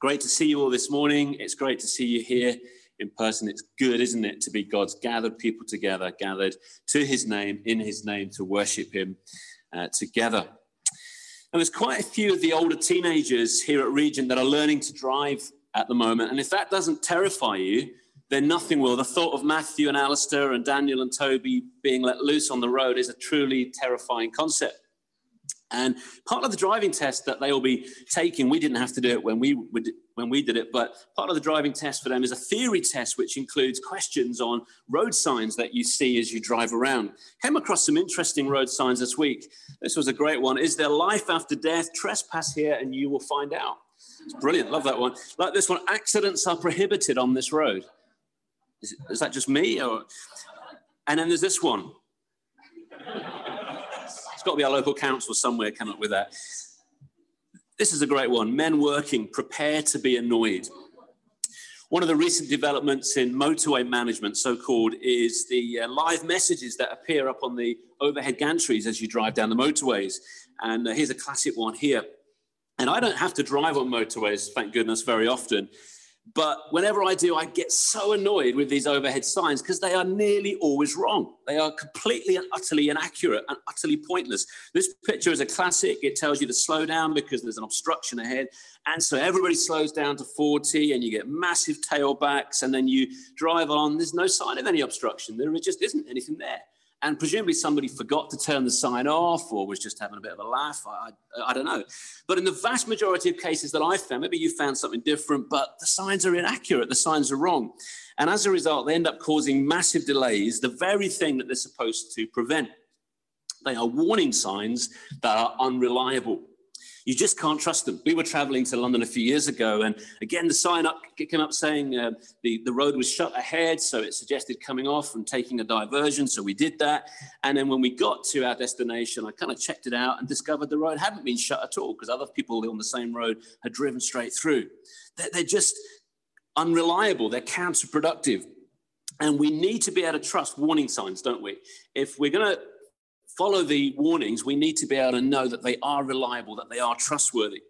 Great to see you all this morning. It's great to see you here in person. It's good, isn't it, to be God's gathered people together, gathered to his name, in his name, to worship him uh, together. And there's quite a few of the older teenagers here at Regent that are learning to drive at the moment. And if that doesn't terrify you, then nothing will. The thought of Matthew and Alistair and Daniel and Toby being let loose on the road is a truly terrifying concept. And part of the driving test that they will be taking, we didn't have to do it when we when we did it, but part of the driving test for them is a theory test, which includes questions on road signs that you see as you drive around. Came across some interesting road signs this week. This was a great one. Is there life after death? Trespass here, and you will find out. It's brilliant. Love that one. Like this one, accidents are prohibited on this road. Is, is that just me? Or... And then there's this one. It's got to be our local council somewhere come up with that. This is a great one. Men working, prepare to be annoyed. One of the recent developments in motorway management, so called, is the uh, live messages that appear up on the overhead gantries as you drive down the motorways. And uh, here's a classic one here. And I don't have to drive on motorways, thank goodness, very often. But whenever I do, I get so annoyed with these overhead signs because they are nearly always wrong. They are completely and utterly inaccurate and utterly pointless. This picture is a classic. It tells you to slow down because there's an obstruction ahead. And so everybody slows down to 40 and you get massive tailbacks and then you drive on. There's no sign of any obstruction. There just isn't anything there and presumably somebody forgot to turn the sign off or was just having a bit of a laugh. I, I, I, don't know. But in the vast majority of cases that I found, maybe you found something different, but the signs are inaccurate, the signs are wrong. And as a result, they end up causing massive delays, the very thing that they're supposed to prevent. They are warning signs that are unreliable. You just can't trust them. We were traveling to London a few years ago, and again, the sign up came up saying uh, the, the road was shut ahead, so it suggested coming off and taking a diversion. So we did that. And then when we got to our destination, I kind of checked it out and discovered the road hadn't been shut at all because other people on the same road had driven straight through. They're, they're just unreliable, they're counterproductive. And we need to be able to trust warning signs, don't we? If we're going to follow the warnings, we need to be able to know that they are reliable, that they are trustworthy.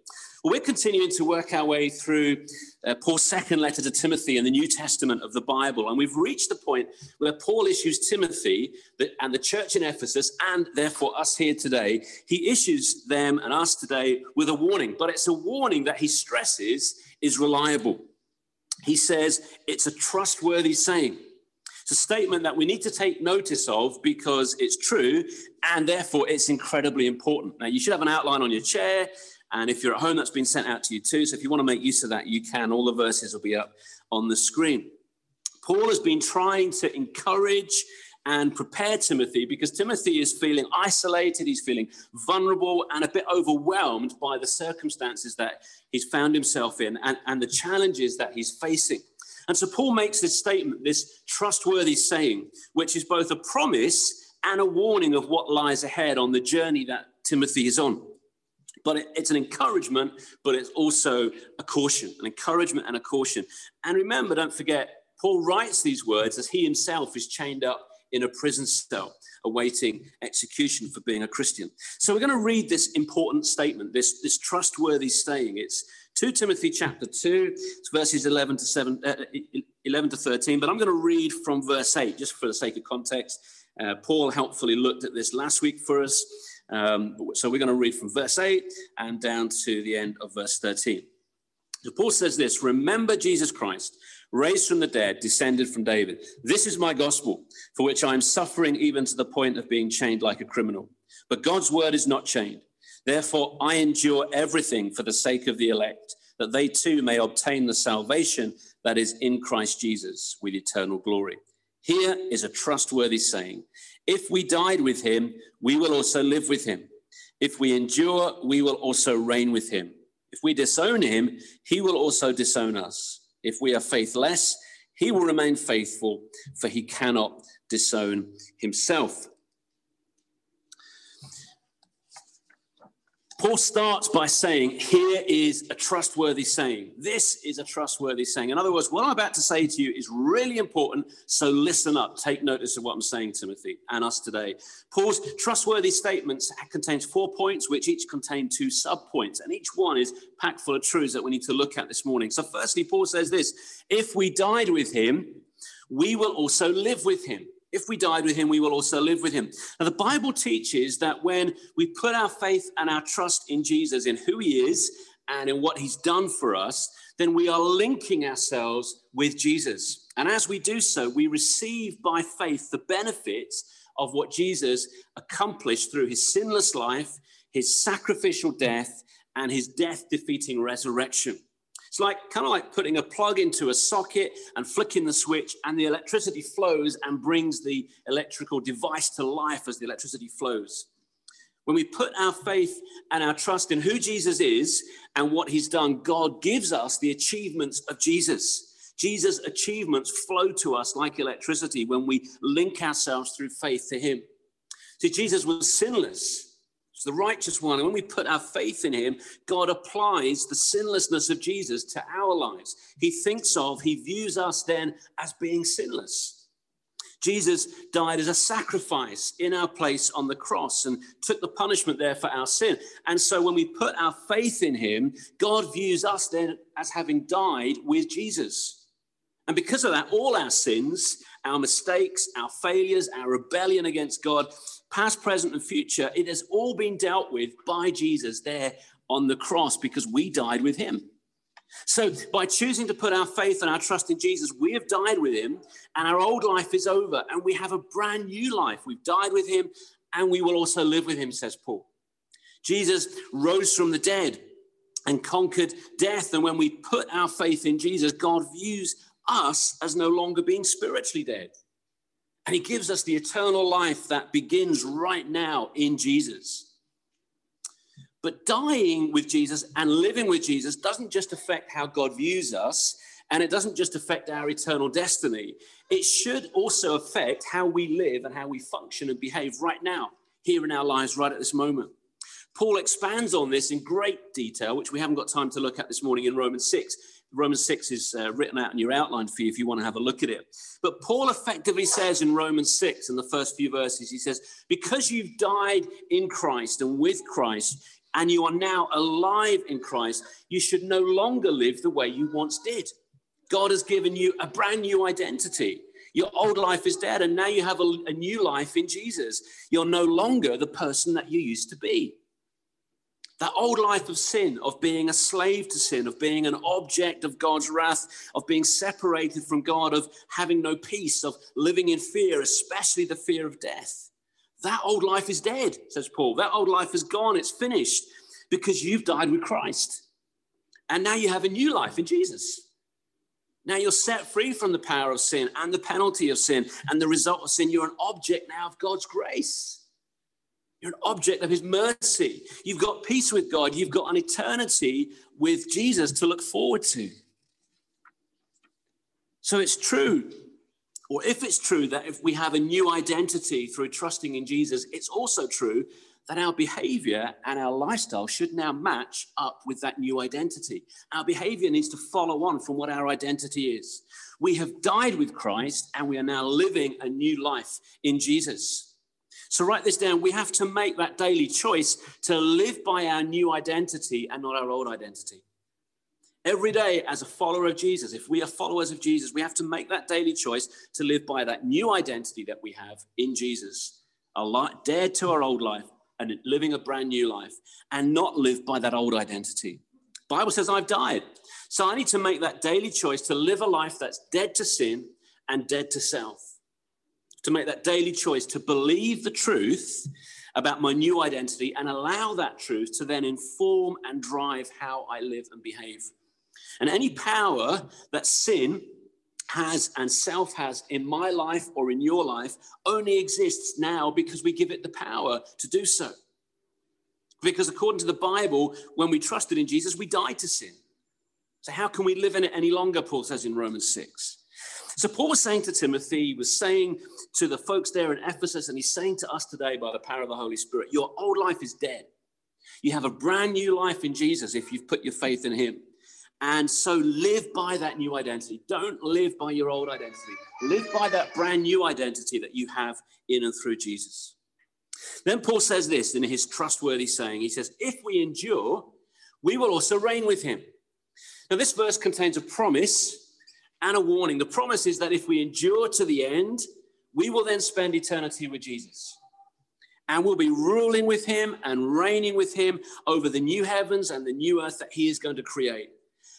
Well, we're continuing to work our way through uh, Paul's second letter to Timothy in the New Testament of the Bible. And we've reached the point where Paul issues Timothy and the church in Ephesus, and therefore us here today, he issues them and us today with a warning. But it's a warning that he stresses is reliable. He says it's a trustworthy saying. It's a statement that we need to take notice of because it's true and therefore it's incredibly important. Now, you should have an outline on your chair. And if you're at home, that's been sent out to you too. So if you want to make use of that, you can. All the verses will be up on the screen. Paul has been trying to encourage and prepare Timothy because Timothy is feeling isolated, he's feeling vulnerable and a bit overwhelmed by the circumstances that he's found himself in and, and the challenges that he's facing. And so Paul makes this statement, this trustworthy saying, which is both a promise and a warning of what lies ahead on the journey that Timothy is on. But it's an encouragement, but it's also a caution, an encouragement and a caution. And remember, don't forget, Paul writes these words as he himself is chained up in a prison cell awaiting execution for being a Christian. So we're going to read this important statement, this, this trustworthy saying. It's 2 Timothy chapter 2, verses 11 to 7, uh, 11 to 13, but I'm going to read from verse 8 just for the sake of context. Uh, Paul helpfully looked at this last week for us. Um, so we're going to read from verse 8 and down to the end of verse 13. So Paul says this Remember Jesus Christ, raised from the dead, descended from David. This is my gospel, for which I am suffering even to the point of being chained like a criminal. But God's word is not chained. Therefore, I endure everything for the sake of the elect, that they too may obtain the salvation that is in Christ Jesus with eternal glory. Here is a trustworthy saying If we died with him, we will also live with him. If we endure, we will also reign with him. If we disown him, he will also disown us. If we are faithless, he will remain faithful, for he cannot disown himself. Paul starts by saying, Here is a trustworthy saying. This is a trustworthy saying. In other words, what I'm about to say to you is really important, so listen up. Take notice of what I'm saying, Timothy, and us today. Paul's trustworthy statements contains four points, which each contain two subpoints, and each one is packed full of truths that we need to look at this morning. So, firstly, Paul says this If we died with him, we will also live with him. If we died with him, we will also live with him. Now, the Bible teaches that when we put our faith and our trust in Jesus, in who he is and in what he's done for us, then we are linking ourselves with Jesus. And as we do so, we receive by faith the benefits of what Jesus accomplished through his sinless life, his sacrificial death, and his death defeating resurrection. It's like kind of like putting a plug into a socket and flicking the switch, and the electricity flows and brings the electrical device to life as the electricity flows. When we put our faith and our trust in who Jesus is and what he's done, God gives us the achievements of Jesus. Jesus' achievements flow to us like electricity when we link ourselves through faith to him. See, Jesus was sinless the righteous one. And when we put our faith in him, God applies the sinlessness of Jesus to our lives. He thinks of, he views us then as being sinless. Jesus died as a sacrifice in our place on the cross and took the punishment there for our sin. And so when we put our faith in him, God views us then as having died with Jesus. And because of that, all our sins, our mistakes, our failures, our rebellion against God, past, present, and future, it has all been dealt with by Jesus there on the cross because we died with him. So, by choosing to put our faith and our trust in Jesus, we have died with him, and our old life is over, and we have a brand new life. We've died with him, and we will also live with him, says Paul. Jesus rose from the dead and conquered death. And when we put our faith in Jesus, God views us as no longer being spiritually dead. And he gives us the eternal life that begins right now in Jesus. But dying with Jesus and living with Jesus doesn't just affect how God views us, and it doesn't just affect our eternal destiny. It should also affect how we live and how we function and behave right now, here in our lives, right at this moment. Paul expands on this in great detail, which we haven't got time to look at this morning in Romans 6. Romans 6 is uh, written out in your outline for you if you want to have a look at it. But Paul effectively says in Romans 6, in the first few verses, he says, Because you've died in Christ and with Christ, and you are now alive in Christ, you should no longer live the way you once did. God has given you a brand new identity. Your old life is dead, and now you have a, a new life in Jesus. You're no longer the person that you used to be. That old life of sin, of being a slave to sin, of being an object of God's wrath, of being separated from God, of having no peace, of living in fear, especially the fear of death. That old life is dead, says Paul. That old life is gone, it's finished because you've died with Christ. And now you have a new life in Jesus. Now you're set free from the power of sin and the penalty of sin and the result of sin. You're an object now of God's grace. You're an object of his mercy. You've got peace with God. You've got an eternity with Jesus to look forward to. So it's true, or if it's true that if we have a new identity through trusting in Jesus, it's also true that our behavior and our lifestyle should now match up with that new identity. Our behavior needs to follow on from what our identity is. We have died with Christ and we are now living a new life in Jesus. So write this down. We have to make that daily choice to live by our new identity and not our old identity. Every day, as a follower of Jesus, if we are followers of Jesus, we have to make that daily choice to live by that new identity that we have in Jesus, a lot, dead to our old life and living a brand new life, and not live by that old identity. Bible says, I've died. So I need to make that daily choice to live a life that's dead to sin and dead to self to make that daily choice to believe the truth about my new identity and allow that truth to then inform and drive how I live and behave. And any power that sin has and self has in my life or in your life only exists now because we give it the power to do so. Because according to the Bible, when we trusted in Jesus, we died to sin. So, how can we live in it any longer? Paul says in Romans 6. So Paul was saying to Timothy, he was saying to the folks there in Ephesus, and he's saying to us today by the power of the Holy Spirit, your old life is dead. You have a brand new life in Jesus if you've put your faith in Him. And so live by that new identity. Don't live by your old identity. Live by that brand new identity that you have in and through Jesus. Then Paul says this in his trustworthy saying He says, If we endure, we will also reign with him. Now, this verse contains a promise and a warning. The promise is that if we endure to the end, we will then spend eternity with Jesus. And we'll be ruling with him and reigning with him over the new heavens and the new earth that he is going to create.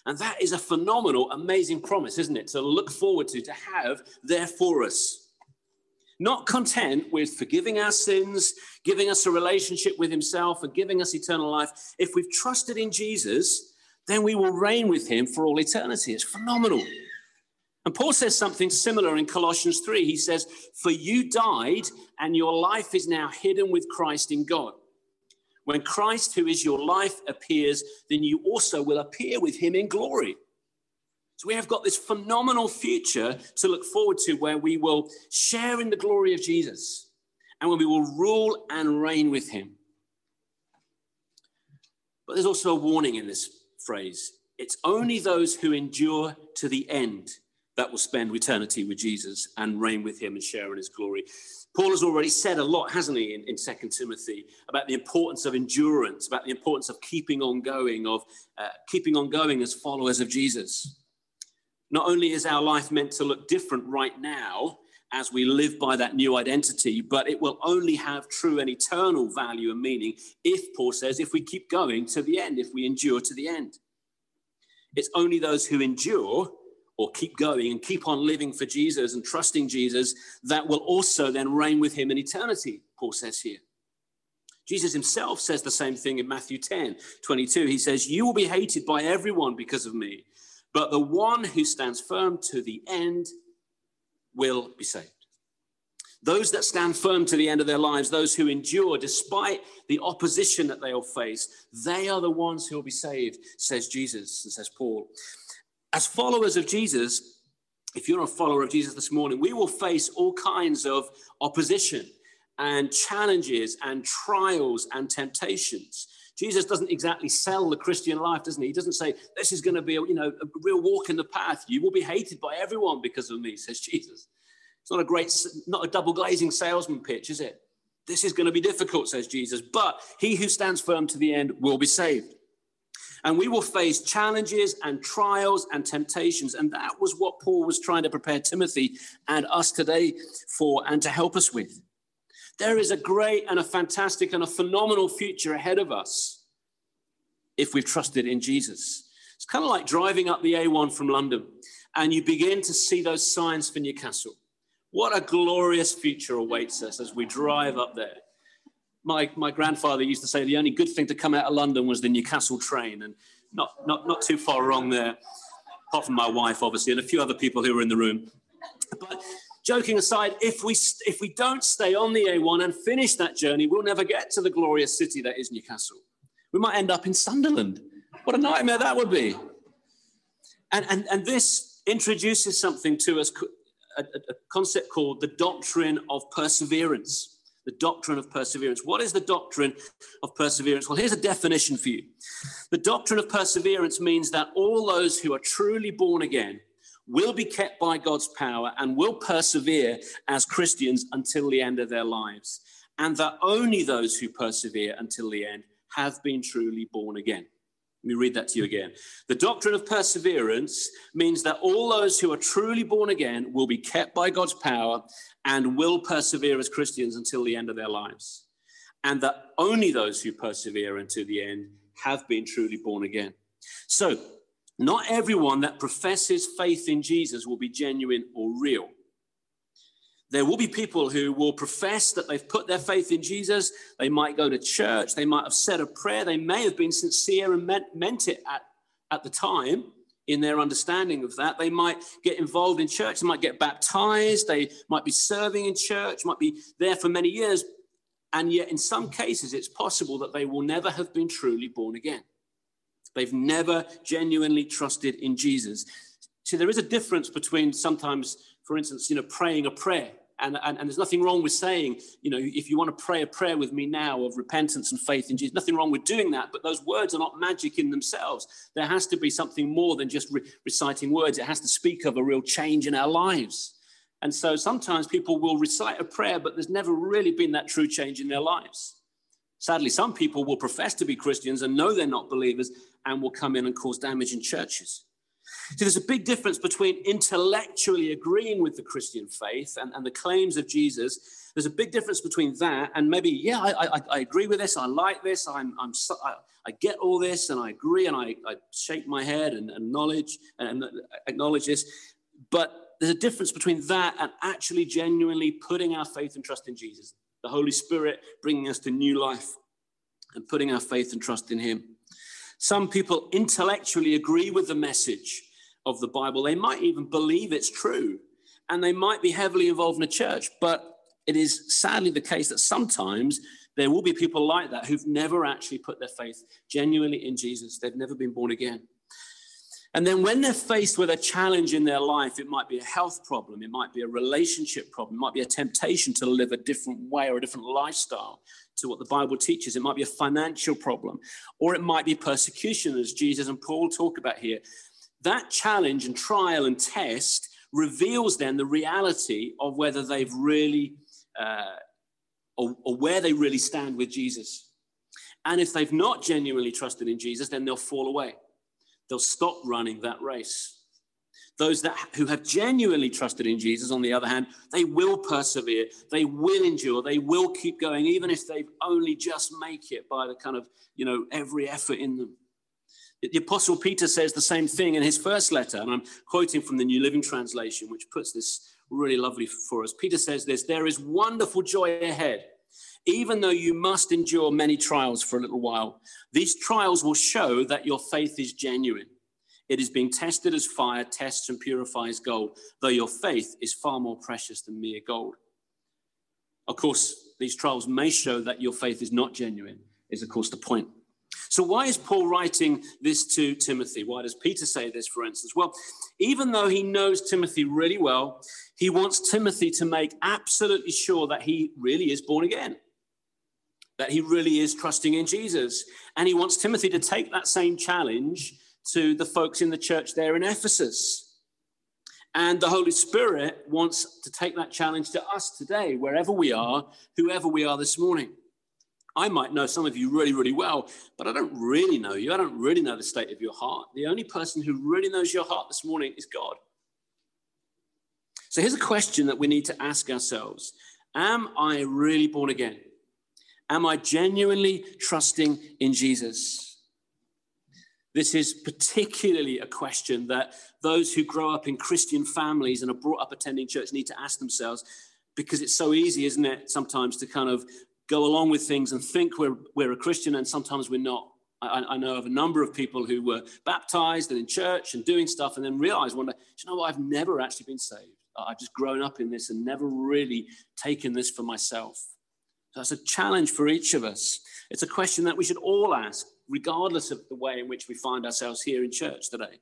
And that is a phenomenal, amazing promise, isn't it? To look forward to, to have there for us. Not content with forgiving our sins, giving us a relationship with Himself, and giving us eternal life. If we've trusted in Jesus, then we will reign with Him for all eternity. It's phenomenal. And Paul says something similar in Colossians 3. He says, For you died, and your life is now hidden with Christ in God. When Christ, who is your life, appears, then you also will appear with him in glory. So we have got this phenomenal future to look forward to where we will share in the glory of Jesus and when we will rule and reign with him. But there's also a warning in this phrase it's only those who endure to the end that will spend eternity with Jesus and reign with him and share in his glory. Paul has already said a lot, hasn't he, in, in 2 Timothy, about the importance of endurance, about the importance of keeping on going, of uh, keeping on going as followers of Jesus. Not only is our life meant to look different right now as we live by that new identity, but it will only have true and eternal value and meaning if, Paul says, if we keep going to the end, if we endure to the end. It's only those who endure or keep going and keep on living for Jesus and trusting Jesus, that will also then reign with him in eternity, Paul says here. Jesus himself says the same thing in Matthew 10 22. He says, You will be hated by everyone because of me, but the one who stands firm to the end will be saved. Those that stand firm to the end of their lives, those who endure despite the opposition that they'll face, they are the ones who will be saved, says Jesus and says Paul. As followers of Jesus, if you're a follower of Jesus this morning, we will face all kinds of opposition and challenges and trials and temptations. Jesus doesn't exactly sell the Christian life, doesn't he? He doesn't say, This is going to be a, you know, a real walk in the path. You will be hated by everyone because of me, says Jesus. It's not a great, not a double glazing salesman pitch, is it? This is going to be difficult, says Jesus, but he who stands firm to the end will be saved. And we will face challenges and trials and temptations. And that was what Paul was trying to prepare Timothy and us today for and to help us with. There is a great and a fantastic and a phenomenal future ahead of us if we've trusted in Jesus. It's kind of like driving up the A1 from London and you begin to see those signs for Newcastle. What a glorious future awaits us as we drive up there my, my grandfather used to say the only good thing to come out of London was the Newcastle train, and not, not, not too far wrong there, apart from my wife, obviously, and a few other people who were in the room. But joking aside, if we, if we don't stay on the A1 and finish that journey, we'll never get to the glorious city that is Newcastle. We might end up in Sunderland. What a nightmare that would be. And, and, and this introduces something to us, a, a concept called the doctrine of perseverance the doctrine of perseverance. What is the doctrine of perseverance? Well, here's a definition for you. The doctrine of perseverance means that all those who are truly born again will be kept by God's power and will persevere as Christians until the end of their lives. And that only those who persevere until the end have been truly born again. Let me read that to you again. The doctrine of perseverance means that all those who are truly born again will be kept by God's power and will persevere as Christians until the end of their lives. And that only those who persevere until the end have been truly born again. So, not everyone that professes faith in Jesus will be genuine or real. There will be people who will profess that they've put their faith in Jesus. They might go to church. They might have said a prayer. They may have been sincere and meant, meant it at, at the time in their understanding of that. They might get involved in church. They might get baptized. They might be serving in church, might be there for many years. And yet, in some cases, it's possible that they will never have been truly born again. They've never genuinely trusted in Jesus. See, there is a difference between sometimes, for instance, you know, praying a prayer And, and, and, there's nothing wrong with saying, you know, if you want to pray a prayer with me now of repentance and faith in Jesus, nothing wrong with doing that. But those words are not magic in themselves. There has to be something more than just re- reciting words, it has to speak of a real change in our lives. And so sometimes people will recite a prayer, but there's never really been that true change in their lives. Sadly, some people will profess to be Christians and know they're not believers and will come in and cause damage in churches. See, there's a big difference between intellectually agreeing with the Christian faith and, and the claims of Jesus. There's a big difference between that and maybe, yeah, I, I, I agree with this, I like this, I'm, I'm I, I, get all this, and I agree, and I, I shake my head and acknowledge and acknowledge this. But there's a difference between that and actually genuinely putting our faith and trust in Jesus, the Holy Spirit bringing us to new life and putting our faith and trust in Him. Some people intellectually agree with the message of the Bible. They might even believe it's true and they might be heavily involved in a church. But it is sadly the case that sometimes there will be people like that who've never actually put their faith genuinely in Jesus. They've never been born again. And then when they're faced with a challenge in their life, it might be a health problem, it might be a relationship problem, it might be a temptation to live a different way or a different lifestyle to what the Bible teaches. It might be a financial problem, or it might be persecution, as Jesus and Paul talk about here. That challenge and trial and test reveals then the reality of whether they've really, uh, or, or where they really stand with Jesus. And if they've not genuinely trusted in Jesus, then they'll fall away they'll stop running that race. Those that who have genuinely trusted in Jesus, on the other hand, they will persevere, they will endure, they will keep going, even if they've only just make it by the kind of, you know, every effort in them. The Apostle Peter says the same thing in his first letter, and I'm quoting from the New Living Translation, which puts this really lovely for us. Peter says this There is wonderful joy ahead even though you must endure many trials for a little while. These trials will show that your faith is genuine. It is being tested as fire tests and purifies gold, though your faith is far more precious than mere gold. Of course, these trials may show that your faith is not genuine, is of course the point. So, why is Paul writing this to Timothy? Why does Peter say this, for instance? Well, even though he knows Timothy really well, he wants Timothy to make absolutely sure that he really is born again that he really is trusting in Jesus. And he wants Timothy to take that same challenge to the folks in the church there in Ephesus. And the Holy Spirit wants to take that challenge to us today, wherever we are, whoever we are this morning. I might know some of you really, really well, but I don't really know you. I don't really know the state of your heart. The only person who really knows your heart this morning is God. So here's a question that we need to ask ourselves Am I really born again? Am I genuinely trusting in Jesus? This is particularly a question that those who grow up in Christian families and are brought up attending church need to ask themselves because it's so easy, isn't it, sometimes to kind of go along with things and think we're, we're a Christian and sometimes we're not. I, I, know of a number of people who were baptized and in church and doing stuff and then realized one day, you know what, I've never actually been saved. I've just grown up in this and never really taken this for myself. That's a challenge for each of us. It's a question that we should all ask, regardless of the way in which we find ourselves here in church today.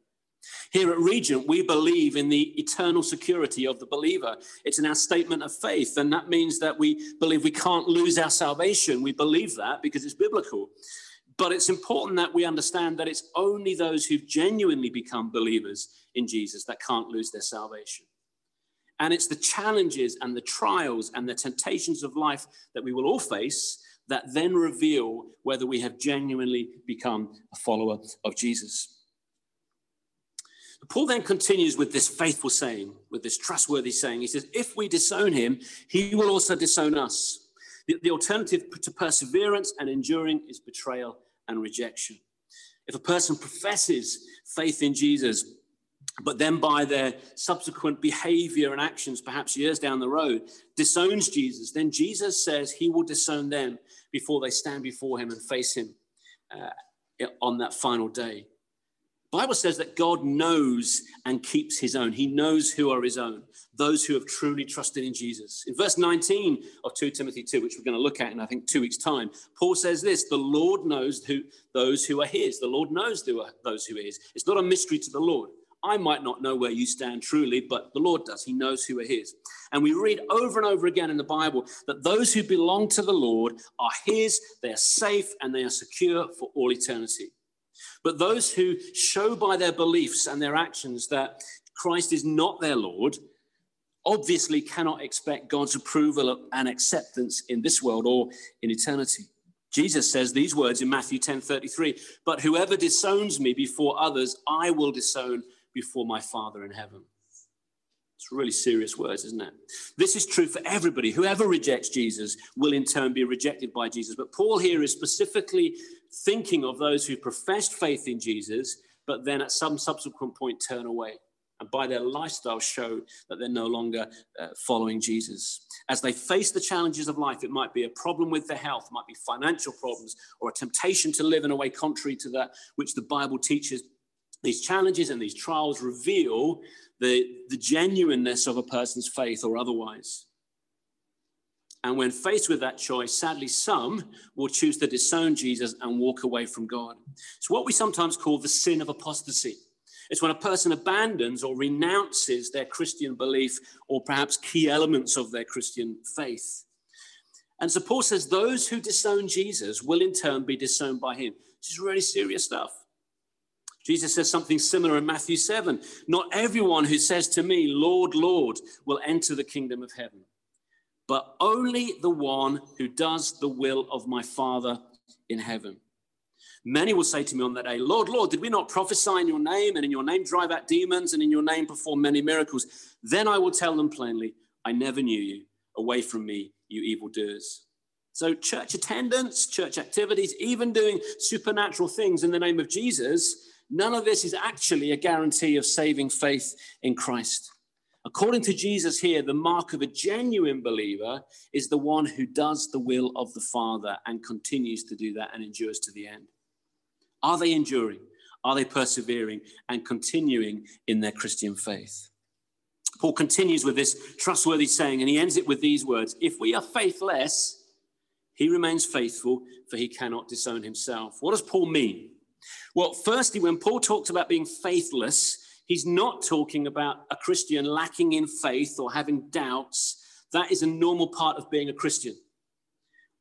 Here at Regent, we believe in the eternal security of the believer. It's in our statement of faith, and that means that we believe we can't lose our salvation. We believe that because it's biblical. But it's important that we understand that it's only those who've genuinely become believers in Jesus that can't lose their salvation. And it's the challenges and the trials and the temptations of life that we will all face that then reveal whether we have genuinely become a follower of Jesus. Paul then continues with this faithful saying, with this trustworthy saying. He says, If we disown him, he will also disown us. The, the alternative to perseverance and enduring is betrayal and rejection. If a person professes faith in Jesus, but then by their subsequent behavior and actions, perhaps years down the road, disowns Jesus, then Jesus says he will disown them before they stand before him and face him uh, on that final day. Bible says that God knows and keeps his own. He knows who are his own, those who have truly trusted in Jesus. In verse 19 of 2 Timothy 2, which we're going to look at in I think two weeks' time, Paul says this the Lord knows who those who are his. The Lord knows who are those who are his. It's not a mystery to the Lord. I might not know where you stand truly, but the Lord does. He knows who are His. And we read over and over again in the Bible that those who belong to the Lord are His, they are safe, and they are secure for all eternity. But those who show by their beliefs and their actions that Christ is not their Lord obviously cannot expect God's approval and acceptance in this world or in eternity. Jesus says these words in Matthew 10 33 But whoever disowns me before others, I will disown before my Father in heaven. It's really serious words, isn't it? This is true for everybody. Whoever rejects Jesus will in turn be rejected by Jesus. But Paul here is specifically thinking of those who professed faith in Jesus, but then at some subsequent point turn away and by their lifestyle show that they're no longer uh, following Jesus. As they face the challenges of life, it might be a problem with their health, it might be financial problems, or a temptation to live in a way contrary to that which the Bible teaches. These challenges and these trials reveal the, the genuineness of a person's faith or otherwise. And when faced with that choice, sadly, some will choose to disown Jesus and walk away from God. It's what we sometimes call the sin of apostasy. It's when a person abandons or renounces their Christian belief or perhaps key elements of their Christian faith. And so Paul says those who disown Jesus will in turn be disowned by him. This is really serious stuff. Jesus says something similar in Matthew 7. Not everyone who says to me, Lord, Lord, will enter the kingdom of heaven, but only the one who does the will of my Father in heaven. Many will say to me on that day, Lord, Lord, did we not prophesy in your name and in your name drive out demons and in your name perform many miracles? Then I will tell them plainly, I never knew you. Away from me, you evildoers. So, church attendance, church activities, even doing supernatural things in the name of Jesus, none of this is actually a guarantee of saving faith in Christ. According to Jesus here, the mark of a genuine believer is the one who does the will of the Father and continues to do that and endures to the end. Are they enduring? Are they persevering and continuing in their Christian faith? Paul continues with this trustworthy saying, and he ends it with these words If we are faithless, he remains faithful, for he cannot disown himself. What does Paul mean? Well, firstly, when Paul talks about being faithless, he's not talking about a Christian lacking in faith or having doubts. That is a normal part of being a Christian.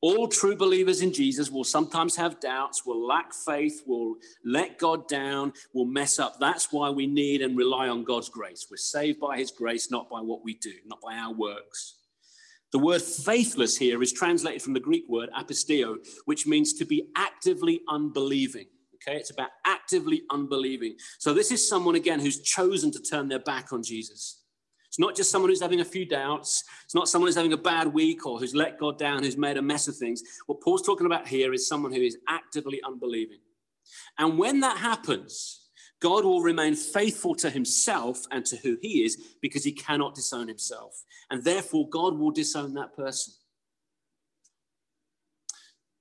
All true believers in Jesus will sometimes have doubts, will lack faith, will let God down, will mess up. That's why we need and rely on God's grace. We're saved by his grace, not by what we do, not by our works. The word faithless here is translated from the Greek word apisteo, which means to be actively unbelieving. Okay, it's about actively unbelieving. So this is someone again who's chosen to turn their back on Jesus. It's not just someone who's having a few doubts. It's not someone who's having a bad week or who's let God down, who's made a mess of things. What Paul's talking about here is someone who is actively unbelieving. And when that happens, God will remain faithful to himself and to who he is because he cannot disown himself. And therefore, God will disown that person.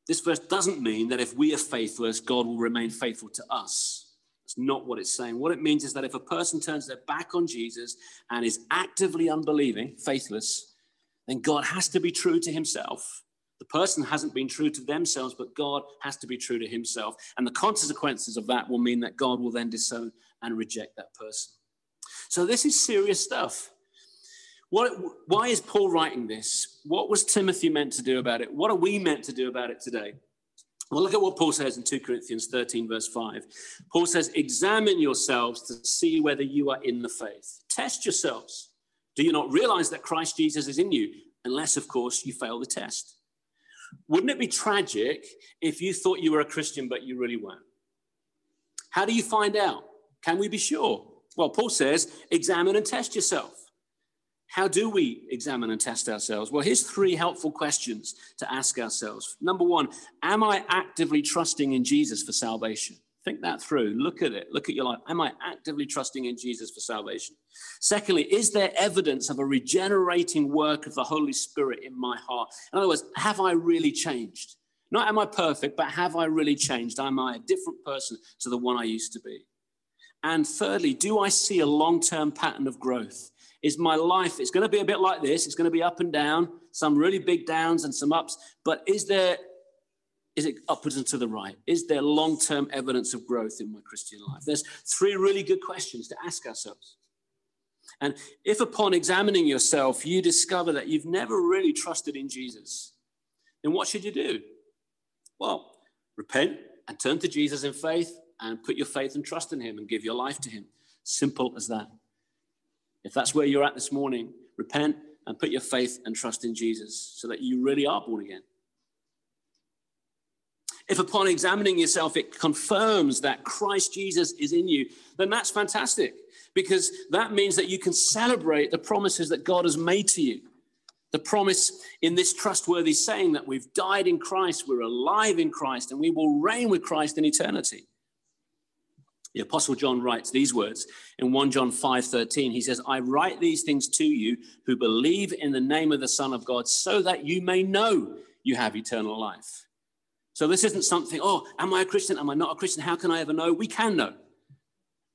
This verse doesn't mean that if we are faithless, God will remain faithful to us. It's not what it's saying. What it means is that if a person turns their back on Jesus and is actively unbelieving, faithless, then God has to be true to himself. The person hasn't been true to themselves, but God has to be true to himself. And the consequences of that will mean that God will then disown and reject that person. So this is serious stuff. What, why is Paul writing this? What was Timothy meant to do about it? What are we meant to do about it today? Well, look at what Paul says in 2 Corinthians 13, verse 5. Paul says, Examine yourselves to see whether you are in the faith. Test yourselves. Do you not realize that Christ Jesus is in you? Unless, of course, you fail the test. Wouldn't it be tragic if you thought you were a Christian, but you really weren't? How do you find out? Can we be sure? Well, Paul says, Examine and test yourself. How do we examine and test ourselves? Well, here's three helpful questions to ask ourselves. Number one, am I actively trusting in Jesus for salvation? Think that through. Look at it. Look at your life. Am I actively trusting in Jesus for salvation? Secondly, is there evidence of a regenerating work of the Holy Spirit in my heart? In other words, have I really changed? Not am I perfect, but have I really changed? Am I a different person to the one I used to be? And thirdly, do I see a long term pattern of growth? Is my life. It's going to be a bit like this. It's going to be up and down, some really big downs and some ups. But is there Is it upwards and to the right? Is there long term evidence of growth in my Christian life? There's three really good questions to ask ourselves. And if upon examining yourself you discover that you've never really trusted in Jesus, then what should you do? Well, repent and turn to Jesus in faith and put your faith and trust in him and give your life to him. Simple as that. If that's where you're at this morning, repent and put your faith and trust in Jesus so that you really are born again. If upon examining yourself it confirms that Christ Jesus is in you, then that's fantastic because that means that you can celebrate the promises that God has made to you. The promise in this trustworthy saying that we've died in Christ, we're alive in Christ, and we will reign with Christ in eternity. The apostle John writes these words in 1 John 5:13. He says, "I write these things to you who believe in the name of the Son of God, so that you may know you have eternal life." So this isn't something, oh, am I a Christian? Am I not a Christian? How can I ever know? We can know.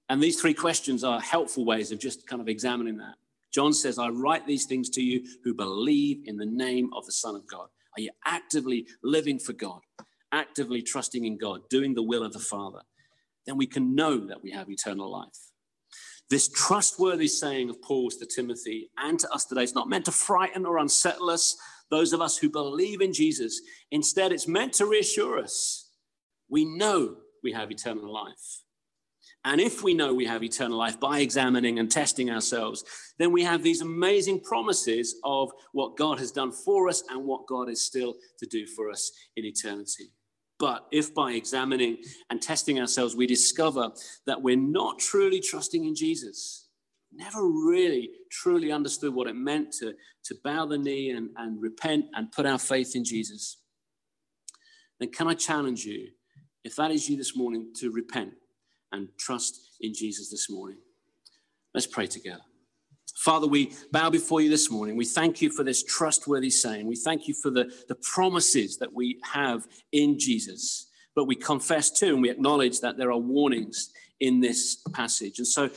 And these three questions are helpful ways of just kind of examining that. John says, I write these things to you who believe in the name of the Son of God. Are you actively living for God, actively trusting in God, doing the will of the Father? Then we can know that we have eternal life. This trustworthy saying of Paul's to Timothy and to us today is not meant to frighten or unsettle us, those of us who believe in Jesus. Instead, it's meant to reassure us. We know we have eternal life. And if we know we have eternal life by examining and testing ourselves, then we have these amazing promises of what God has done for us and what God is still to do for us in eternity. But if by examining and testing ourselves, we discover that we're not truly trusting in Jesus, never really truly understood what it meant to, to bow the knee and, and repent and put our faith in Jesus, then can I challenge you, if that is you this morning, to repent and trust in Jesus this morning. Let's pray together. Father, we bow before you this morning. We thank you for this trustworthy saying. We thank you for the, the promises that we have in Jesus. But we confess too, and we acknowledge that there are warnings in this passage. And so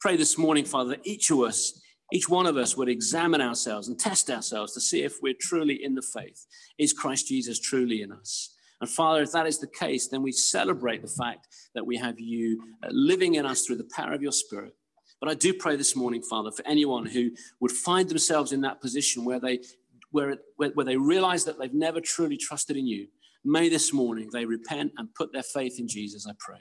pray this morning, Father, that each of us, each one of us would examine ourselves and test ourselves to see if we're truly in the faith. Is Christ Jesus truly in us? And Father, if that is the case, then we celebrate the fact that we have you uh, living in us through the power of your Spirit. But I do pray this morning, Father, for anyone who would find themselves in that position where they where, where, where they realize that they've never truly trusted in you. May this morning they repent and put their faith in Jesus, I pray.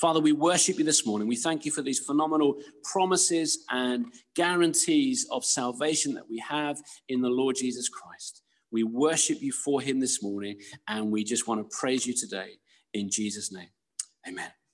Father, we worship you this morning. We thank you for these phenomenal promises and guarantees of salvation that we have in the Lord Jesus Christ. We worship you for him this morning, and we just want to praise you today in Jesus' name. Amen.